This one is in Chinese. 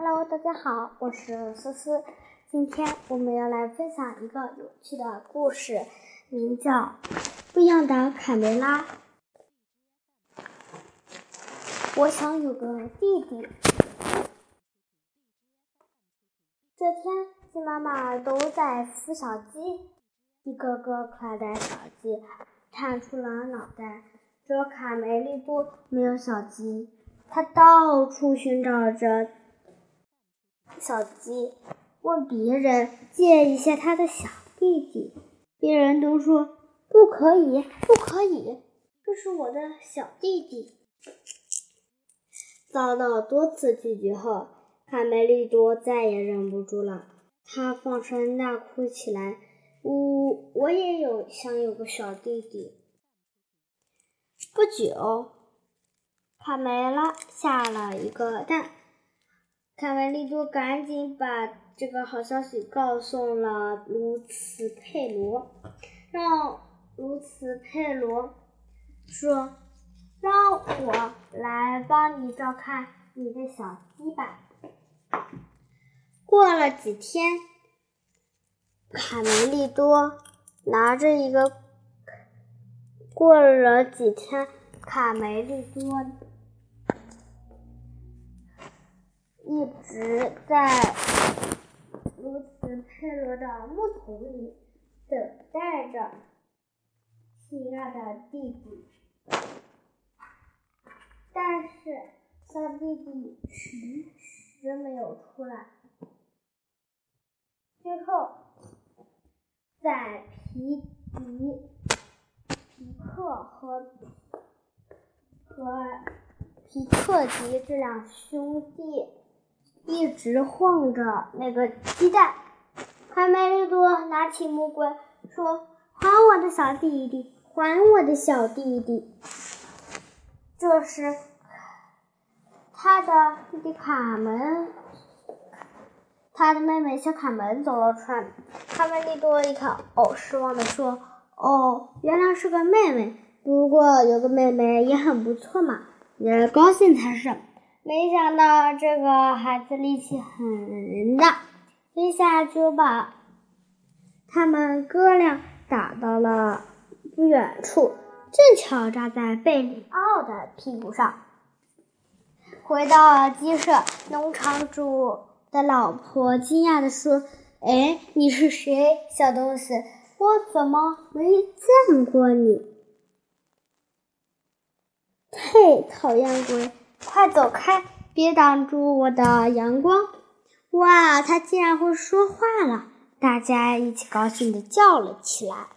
Hello，大家好，我是思思。今天我们要来分享一个有趣的故事，名叫《不一样的卡梅拉》。我想有个弟弟。这天，鸡妈妈都在孵小鸡，一个个可爱的小鸡探出了脑袋。只有卡梅利多没有小鸡，他到处寻找着。小鸡问别人借一下他的小弟弟，别人都说不可以，不可以，这是我的小弟弟。遭到多次拒绝后，卡梅利多再也忍不住了，他放声大哭起来：“我我也有想有个小弟弟。”不久，卡梅拉下了一个蛋。卡梅利多赶紧把这个好消息告诉了卢茨佩罗，让卢茨佩罗说：“让我来帮你照看你的小鸡吧。”过了几天，卡梅利多拿着一个。过了几天，卡梅利多。直在卢茨佩罗的木桶里等待着亲爱的弟弟，但是小弟弟迟迟没有出来。最后，在皮迪、皮克和和皮克迪这两兄弟。一直晃着那个鸡蛋，卡梅利多拿起木棍说：“还我的小弟弟，还我的小弟弟。”这时，他的弟弟卡门，他的妹妹小卡门走了出来。卡梅利多一看，哦，失望的说：“哦，原来是个妹妹。不过有个妹妹也很不错嘛，你高兴才是。”没想到这个孩子力气很大，一下就把他们哥俩打到了不远处，正巧扎在贝里奥的屁股上。回到鸡舍，农场主的老婆惊讶地说：“哎，你是谁，小东西？我怎么没见过你？”嘿，讨厌鬼！快走开！别挡住我的阳光！哇，它竟然会说话了！大家一起高兴地叫了起来。